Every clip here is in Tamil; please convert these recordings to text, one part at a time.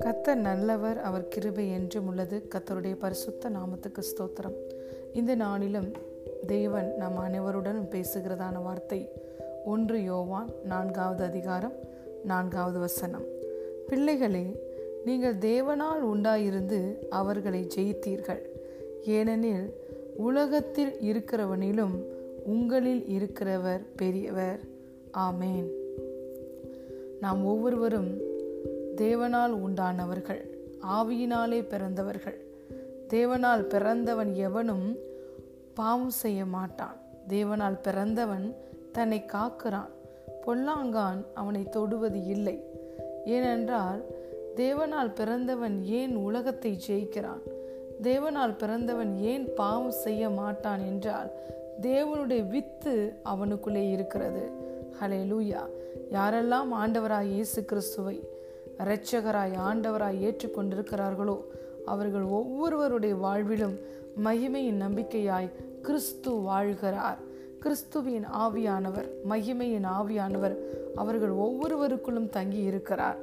கத்தர் நல்லவர் அவர் கிருபை என்றும் உள்ளது. கத்தருடைய பரிசுத்த நாமத்துக்கு ஸ்தோத்திரம். இந்த நாளிலும் தேவன் நம் அனைவருடனும் பேசுகிறதான வார்த்தை ஒன்று யோவான் நான்காவது அதிகாரம் நான்காவது வசனம். பிள்ளைகளே நீங்கள் தேவனால் உண்டாயிருந்து அவர்களை ஜெயித்தீர்கள். ஏனெனில் உலகத்தில் இருக்கிறவனிலும் உங்களில் இருக்கிறவர் பெரியவர். ஆமேன். நாம் ஒவ்வொருவரும் தேவனால் உண்டானவர்கள் ஆவியினாலே பிறந்தவர்கள். தேவனால் பிறந்தவன் எவனும் பாவம் செய்ய மாட்டான். தேவனால் பிறந்தவன் தன்னை காக்கிறான். பொல்லாங்கான் அவனை தொடுவது இல்லை. ஏனென்றால் தேவனால் பிறந்தவன் ஏன் உலகத்தை ஜெயிக்கிறான்? தேவனால் பிறந்தவன் ஏன் பாவம் செய்ய மாட்டான் என்றால் தேவனுடைய வித்து அவனுக்குள்ளே இருக்கிறது. ஹலே லூயா யாரெல்லாம் ஆண்டவராய் இயேசு கிறிஸ்துவை இரட்சகராய் ஆண்டவராய் ஏற்றுக்கொண்டிருக்கிறார்களோ அவர்கள் ஒவ்வொருவருடைய வாழ்விலும் மகிமையின் நம்பிக்கையாய் கிறிஸ்து வாழ்கிறார். கிறிஸ்துவின் ஆவியானவர் மகிமையின் ஆவியானவர் அவர்கள் ஒவ்வொருவருக்குள்ளும் தங்கி இருக்கிறார்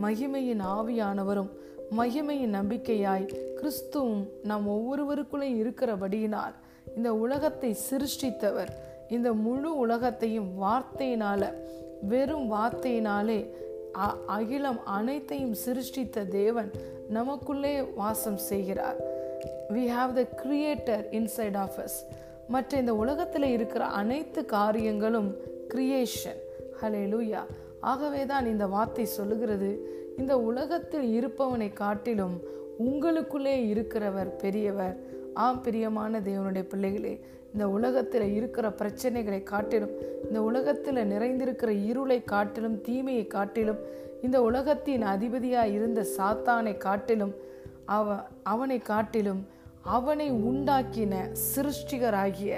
மகிமையின் ஆவியானவரும் மகிமையின் நம்பிக்கையாய் கிறிஸ்துவும் நம் ஒவ்வொருவருக்குள்ளே இருக்கிறபடியினால் இந்த உலகத்தை சிருஷ்டித்தவர் இந்த முழு உலகத்தையும் வார்த்தையினால வெறும் வார்த்தையினாலே அகிலம் அனைத்தையும் சிருஷ்டித்த தேவன் நமக்குள்ளே வாசம் செய்கிறார். We have the creator inside of us மற்ற இந்த உலகத்தில் இருக்கிற அனைத்து காரியங்களும் கிரியேஷன் ஹலே லூயா ஆகவே தான் இந்த வார்த்தை சொல்லுகிறது. இந்த உலகத்தில் இருப்பவனை காட்டிலும் உங்களுக்குள்ளே இருக்கிறவர் பெரியவர். ஆ பிரியமான தேவனுடைய பிள்ளைகளே இந்த உலகத்தில் இருக்கிற பிரச்சனைகளை காட்டிலும் இந்த உலகத்தில் நிறைந்திருக்கிற இருளை காட்டிலும் தீமையை காட்டிலும் இந்த உலகத்தின் அதிபதியாக இருந்த சாத்தானை காட்டிலும் அவ அவனை காட்டிலும் அவனை உண்டாக்கின சிருஷ்டிகராகிய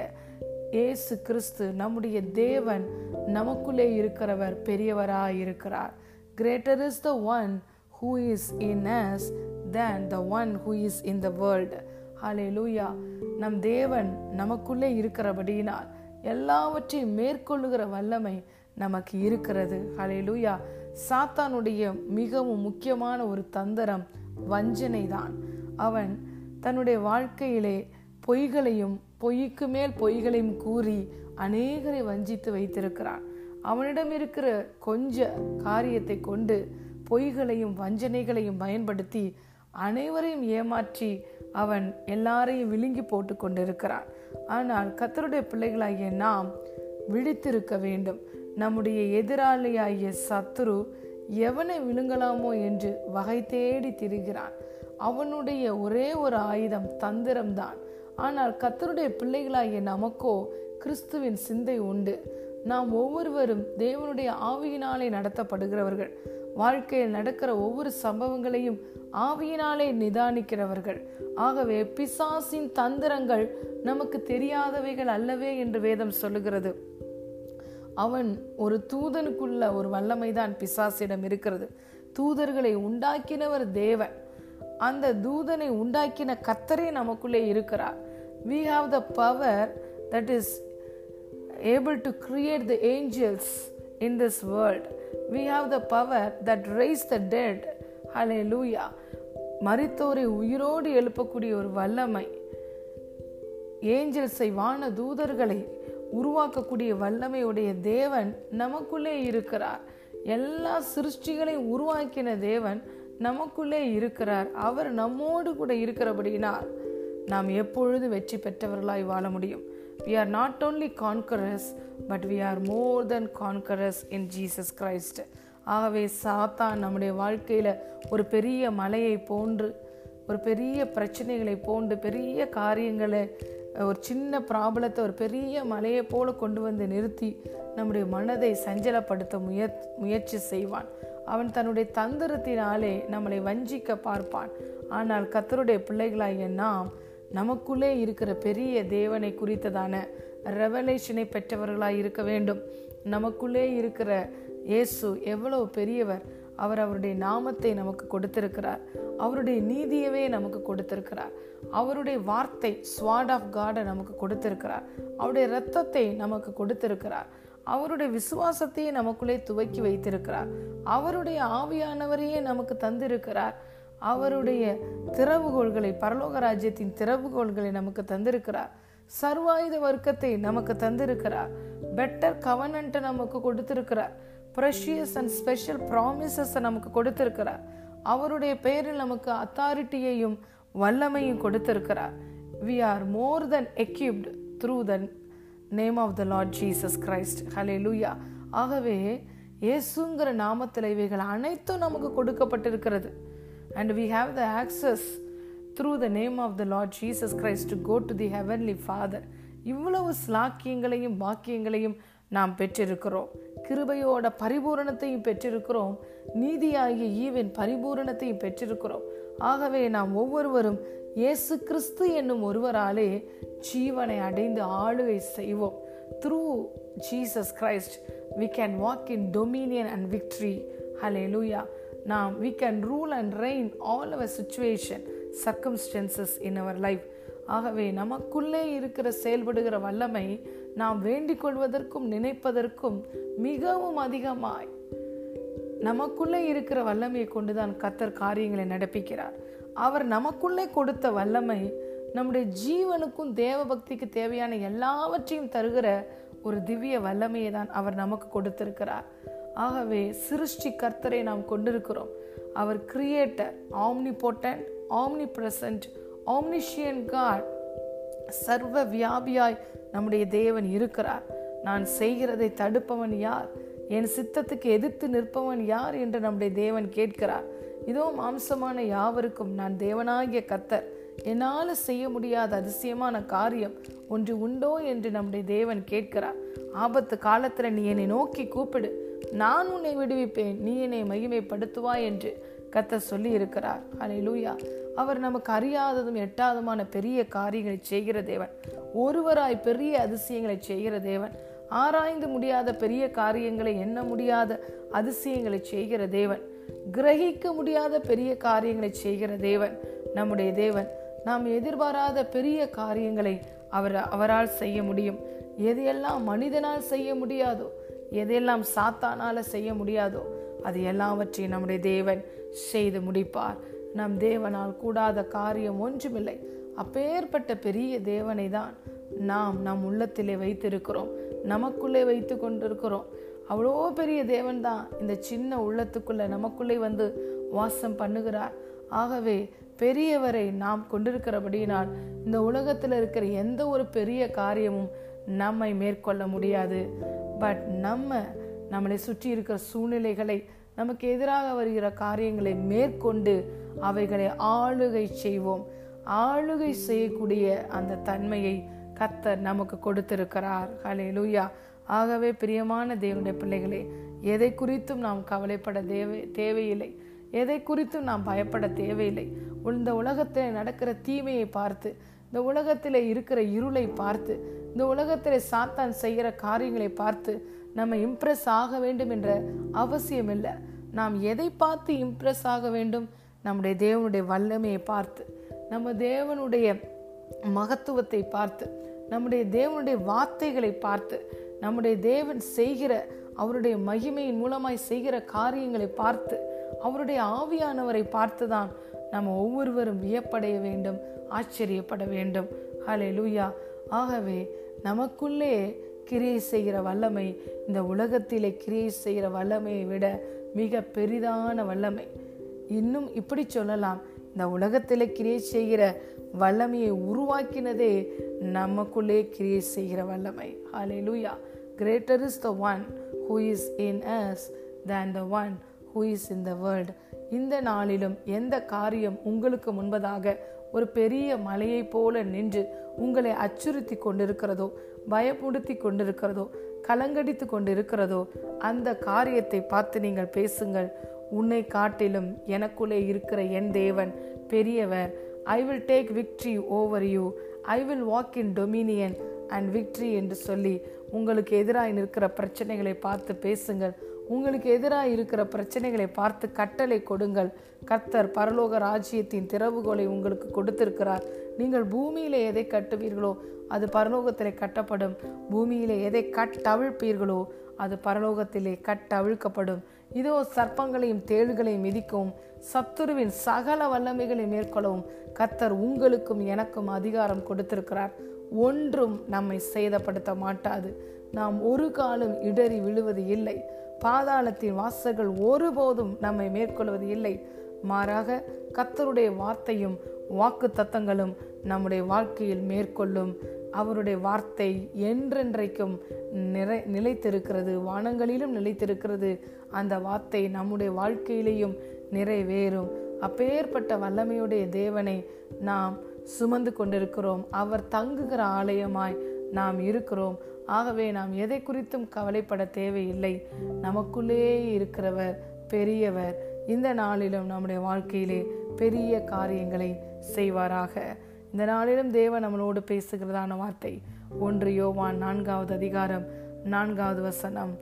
ஏசு கிறிஸ்து நம்முடைய தேவன் நமக்குள்ளே இருக்கிறவர் பெரியவராக இருக்கிறார் greater is the one who is in us than the one who is in the world hallelujah நம் தேவன் நமக்குள்ளே இருக்கிறபடியினால் எல்லாவற்றையும் மேற்கொள்ளுகிற வல்லமை நமக்கு இருக்கிறது. ஹலே லூயா சாத்தானுடைய மிகவும் முக்கியமான ஒரு தந்திரம் வஞ்சனை தான் அவன் தன்னுடைய வாழ்க்கையிலே பொய்களையும் பொய்க்கு மேல் பொய்களையும் கூறி அநேகரை வஞ்சித்து வைத்திருக்கிறான். அவனிடம் இருக்கிற கொஞ்ச காரியத்தை கொண்டு பொய்களையும் வஞ்சனைகளையும் பயன்படுத்தி அனைவரையும் ஏமாற்றி அவன் எல்லாரையும் விழுங்கி போட்டு கொண்டிருக்கிறான். ஆனால் கத்தருடைய பிள்ளைகளாகிய நாம் விழித்திருக்க வேண்டும். நம்முடைய எதிராளியாகிய சத்துரு எவனை விழுங்கலாமோ என்று வகை தேடி திரிகிறான். அவனுடைய ஒரே ஒரு ஆயுதம் தந்திரம்தான். ஆனால் கத்தருடைய பிள்ளைகளாகிய நமக்கோ கிறிஸ்துவின் சிந்தை உண்டு. நாம் ஒவ்வொருவரும் தேவனுடைய ஆவியினாலே நடத்தப்படுகிறவர்கள். வாழ்க்கையில் நடக்கிற ஒவ்வொரு சம்பவங்களையும் ஆவியினாலே நிதானிக்கிறவர்கள். ஆகவே பிசாசின் தந்திரங்கள் நமக்கு தெரியாதவைகள் அல்லவே என்று வேதம் சொல்லுகிறது. அவன் ஒரு தூதனுக்குள்ள ஒரு வல்லமைதான் பிசாசிடம் இருக்கிறது. தூதர்களை உண்டாக்கினவர் தேவன். அந்த தூதனை உண்டாக்கின கத்தரே நமக்குள்ளே இருக்கிறார். We have the power that is able to create the angels in this world we have the power that rise the dead hallelujah மறித்தோரை உயிரோடு எழுப்பக்கூடிய ஒரு வல்லமை. ஏஞ்சல்ஸை வான தூதர்களை உருவாக்கக்கூடிய வல்லமையுடைய தேவன் நமக்குள்ளே இருக்கிறார். எல்லா சிருஷ்டிகளையும் உருவாக்கின தேவன் நமக்குள்ளே இருக்கிறார். அவர் நம்மோடு கூட இருக்கிறபடியினால் நாம் எப்பொழுது வெற்றி பெற்றவர்களாய் வாழ முடியும்? We are not only conquerors but we are more than conquerors in Jesus Christ ஆகவே சாத்தான் நம்முடைய வாழ்க்கையில் ஒரு பெரிய மலையை போன்று ஒரு பெரிய பிரச்சனைகளை போன்று பெரிய காரியங்களை ஒரு சின்ன ப்ராப்ளத்தை ஒரு பெரிய மலையை போல கொண்டு வந்து நிறுத்தி நம்முடைய மனதை சஞ்சலப்படுத்த முய முயற்சி செய்வான். அவன் தன்னுடைய தந்திரத்தினாலே நம்மளை வஞ்சிக்க பார்ப்பான். ஆனால் கத்தருடைய பிள்ளைகளாகிய நாம் நமக்குள்ளே இருக்கிற பெரிய தேவனை குறித்ததான ரெவலேஷனை பெற்றவர்களாக இருக்க வேண்டும். நமக்குள்ளே இருக்கிற இயேசு எவ்வளவு பெரியவர். அவர் அவருடைய நாமத்தை நமக்கு கொடுத்திருக்கிறார். அவருடைய நீதியவே நமக்கு கொடுத்திருக்கிறார். அவருடைய வார்த்தை ஸ்வாட் ஆஃப் காடை நமக்கு கொடுத்திருக்கிறார். அவருடைய இரத்தத்தை நமக்கு கொடுத்திருக்கிறார். அவருடைய விசுவாசத்தையே நமக்குள்ளே துவக்கி வைத்திருக்கிறார். அவருடைய ஆவியானவரையே நமக்கு தந்திருக்கிறார். அவருடைய திறவுகோள்களை பரலோக ராஜ்யத்தின் திறவுகோள்களை நமக்கு தந்திருக்கிறார். சர்வாயுத வர்க்கத்தை நமக்கு தந்திருக்கிறார். பெட்டர் கவனன்ட்டை நமக்கு கொடுத்திருக்கிறார். ப்ரெஷியஸ் அண்ட் ஸ்பெஷல் ப்ராமிசஸை நமக்கு கொடுத்துருக்கிறார். அவருடைய பெயரில் நமக்கு அத்தாரிட்டியையும் வல்லமையும் கொடுத்திருக்கிறார். We are more than equipped through the name of the Lord Jesus Christ hallelujah ஆகவே இயேசுங்கிற நாமத்தில் இவைகள் அனைத்தும் நமக்கு கொடுக்கப்பட்டிருக்கிறது. And we have the access through the name of the Lord Jesus Christ to go to the heavenly father இவ்வளவு ஸ்லாக்கியங்களையும் பாக்கியங்களையும் நாம் பெற்றிருக்கிறோம். கிருபையோட பரிபூரணத்தையும் பெற்றிருக்கிறோம். நீதியாகிய ஈவின் பரிபூரணத்தையும் பெற்றிருக்கிறோம். ஆகவே நாம் ஒவ்வொருவரும் இயேசு கிறிஸ்து என்னும் ஒருவராலே ஜீவனை அடைந்து ஆளுகை செய்வோம். Through Jesus Christ we can walk in dominion and victory hallelujah நாம் we can rule and reign all our situation circumstances in our life ஆகவே நமக்குள்ளே இருக்கிற செயல்படுகிற வல்லமை நாம் வேண்டிக் கொள்வதற்கும் நினைப்பதற்கும் மிகவும் அதிகமாய் நமக்குள்ளே இருக்கிற வல்லமையை கொண்டுதான் கத்தர் காரியங்களை நடப்பிக்கிறார். அவர் நமக்குள்ளே கொடுத்த வல்லமை நம்முடைய ஜீவனுக்கும் தேவ பக்திக்கு தேவையான எல்லாவற்றையும் தருகிற ஒரு திவ்ய வல்லமையை தான் அவர் நமக்கு கொடுத்திருக்கிறார். ஆகவே சிருஷ்டி கர்த்தரை நாம் கொண்டிருக்கிறோம். அவர் creator omnipotent omnipresent omniscient God சர்வ வியாபியாய் நம்முடைய தேவன் இருக்கிறார். நான் செய்கிறதை தடுப்பவன் யார்? என் சித்தத்துக்கு எதிர்த்து நிற்பவன் யார் என்று நம்முடைய தேவன் கேட்கிறார். இதோ மாம்சமான யாவருக்கும் நான் தேவனாகிய கத்தர் என்னால் செய்ய முடியாத அதிசயமான காரியம் ஒன்று உண்டோ என்று நம்முடைய தேவன் கேட்கிறார். ஆபத்து காலத்தில் நீ என்னை நோக்கி கூப்பிடு. நான் உன்னை விடுவிப்பேன். நீ என்னை மகிமைப்படுத்துவாய் என்று கத்த சொல்லி இருக்கிறார். அலையிலூயா லூயா அவர் நமக்கு அறியாததும் எட்டாததுமான பெரிய காரியங்களை செய்கிற தேவன். ஒருவராய் பெரிய அதிசயங்களை செய்கிற தேவன். ஆராய்ந்து முடியாத பெரிய காரியங்களை எண்ண முடியாத அதிசயங்களை செய்கிற தேவன். கிரகிக்க முடியாத பெரிய காரியங்களை செய்கிற தேவன். நம்முடைய தேவன் நாம் எதிர்பாராத பெரிய காரியங்களை அவர் அவரால் செய்ய முடியும். எதையெல்லாம் மனிதனால் செய்ய முடியாதோ எதையெல்லாம் சாத்தானால செய்ய முடியாதோ அது எல்லாவற்றையும் நம்முடைய தேவன் செய்து முடிப்பார். நம் தேவனால் கூடாத காரியம் ஒன்றுமில்லை. அப்பேற்பட்ட பெரிய தேவனை தான் நாம் நம் உள்ளத்திலே வைத்திருக்கிறோம். நமக்குள்ளே வைத்து கொண்டிருக்கிறோம். அவ்வளோ பெரிய தேவன் தான் இந்த சின்ன உள்ளத்துக்குள்ளே நமக்குள்ளே வந்து வாசம் பண்ணுகிறார். ஆகவே பெரியவரை நாம் கொண்டிருக்கிறபடியினால் இந்த உலகத்தில் இருக்கிற எந்த ஒரு பெரிய காரியமும் நம்மை மேற்கொள்ள முடியாது. பட் நம்ம நம்மளை சுற்றி இருக்கிற சூழ்நிலைகளை நமக்கு எதிராக வருகிற காரியங்களை மேற்கொண்டு அவைகளை ஆளுகை செய்வோம். ஆளுகை செய்யக்கூடிய அந்த தன்மையை கத்தர் நமக்கு கொடுத்திருக்கிறார். ஹலே லூயா ஆகவே பிரியமான தேவனுடைய பிள்ளைகளே எதை குறித்தும் நாம் கவலைப்பட தேவை தேவையில்லை. எதை குறித்தும் நாம் பயப்பட தேவையில்லை. இந்த உலகத்தில் நடக்கிற தீமையை பார்த்து இந்த உலகத்தில் இருக்கிற இருளை பார்த்து இந்த உலகத்தில் சாத்தான் செய்கிற காரியங்களை பார்த்து நம்ம இம்ப்ரெஸ் ஆக வேண்டும் என்ற அவசியம் இல்லை நாம் எதை பார்த்து இம்ப்ரெஸ் ஆக வேண்டும்? நம்முடைய தேவனுடைய வல்லமையை பார்த்து நம்ம தேவனுடைய மகத்துவத்தை பார்த்து நம்முடைய தேவனுடைய வார்த்தைகளை பார்த்து நம்முடைய தேவன் செய்கிற அவருடைய மகிமையின் மூலமாய் செய்கிற காரியங்களை பார்த்து அவருடைய ஆவியானவரை பார்த்துதான் நம்ம ஒவ்வொருவரும் வியப்படைய வேண்டும் ஆச்சரியப்பட வேண்டும். ஹலே லூயா ஆகவே நமக்குள்ளே கிரியை செய்கிற வல்லமை இந்த உலகத்திலே கிரியை செய்கிற வல்லமையை விட மிக பெரிதான வல்லமை. இன்னும் இப்படி சொல்லலாம் இந்த உலகத்தில் கிரியை செய்கிற வல்லமையை உருவாக்கினதே நமக்குள்ளே கிரியை செய்கிற வல்லமை. Hallelujah greater is the one who is in us than the one who is in the world இந்த நாளிலும் எந்த காரியம் உங்களுக்கு முன்பதாக ஒரு பெரிய மலையைப் போல நின்று உங்களை அச்சுறுத்தி கொண்டிருக்கிறதோ பயப்படுத்தி கொண்டிருக்கிறதோ கலங்கடித்து கொண்டிருக்கிறதோ அந்த காரியத்தை பார்த்து நீங்கள் பேசுங்கள். உன்னை காட்டிலும் எனக்குள்ளே இருக்கிற என் தேவன் பெரியவர். I will take victory over you I will walk in dominion and victory என்று சொல்லி உங்களுக்கு எதிராக நிற்கிற பிரச்சனைகளை பார்த்து பேசுங்கள். உங்களுக்கு எதிராக இருக்கிற பிரச்சனைகளை பார்த்து கட்டளை கொடுங்கள். கர்த்தர் பரலோக ராஜ்யத்தின் திறவுகோலை உங்களுக்கு கொடுத்திருக்கிறார். நீங்கள் பூமியில எதை கட்டுவீர்களோ அது பரலோகத்திலே கட்டப்படும். பூமியில எதை கட்டவிழ்ப்பீர்களோ அது பரலோகத்திலே கட்டவிழ்க்கப்படும். இதோ சர்ப்பங்களையும் தேள்களையும் மிதிக்கவும் சத்துருவின் சகல வல்லமைகளை மேற்கொள்ளவும் கர்த்தர் உங்களுக்கும் எனக்கும் அதிகாரம் கொடுத்திருக்கிறார். ஒன்றும் நம்மை சேதப்படுத்த மாட்டாது. நாம் ஒரு காலம் இடறி விழுவது இல்லை. பாதாளத்தின் வாசல்கள் ஒருபோதும் நம்மை மேற்கொள்வது இல்லை. மாறாக கத்தருடைய வார்த்தையும் வாக்கு தத்தங்களும் நம்முடைய வாழ்க்கையில் மேற்கொள்ளும். அவருடைய வார்த்தை என்றென்றைக்கும் நிறை நிலைத்திருக்கிறது. வானங்களிலும் நிலைத்திருக்கிறது. அந்த வார்த்தை நம்முடைய வாழ்க்கையிலேயும் நிறைவேறும். அப்பேற்பட்ட வல்லமையுடைய தேவனை நாம் சுமந்து கொண்டிருக்கிறோம். அவர் தங்குகிற ஆலயமாய் நாம் இருக்கிறோம். ஆகவே நாம் எதை குறித்தும் கவலைப்பட தேவையில்லை. நமக்குள்ளே இருக்கிறவர் பெரியவர். இந்த நாளிலும் நம்முடைய வாழ்க்கையிலே பெரிய காரியங்களை செய்வாராக. இந்த நாளிலும் தேவன் நம்மளோடு பேசுகிறதான வார்த்தை. ஒன்று யோவான் நான்காவது அதிகாரம் நான்காவது வசனம்.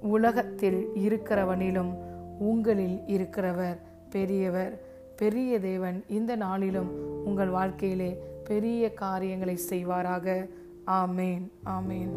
உலகத்தில் இருக்கிறவனிலும் உங்களில் இருக்கிறவர் பெரியவர். பெரிய தேவன் இந்த நாளிலும் உங்கள் வாழ்க்கையிலே பெரிய காரியங்களை செய்வாராக. ஆமேன் ஆமேன்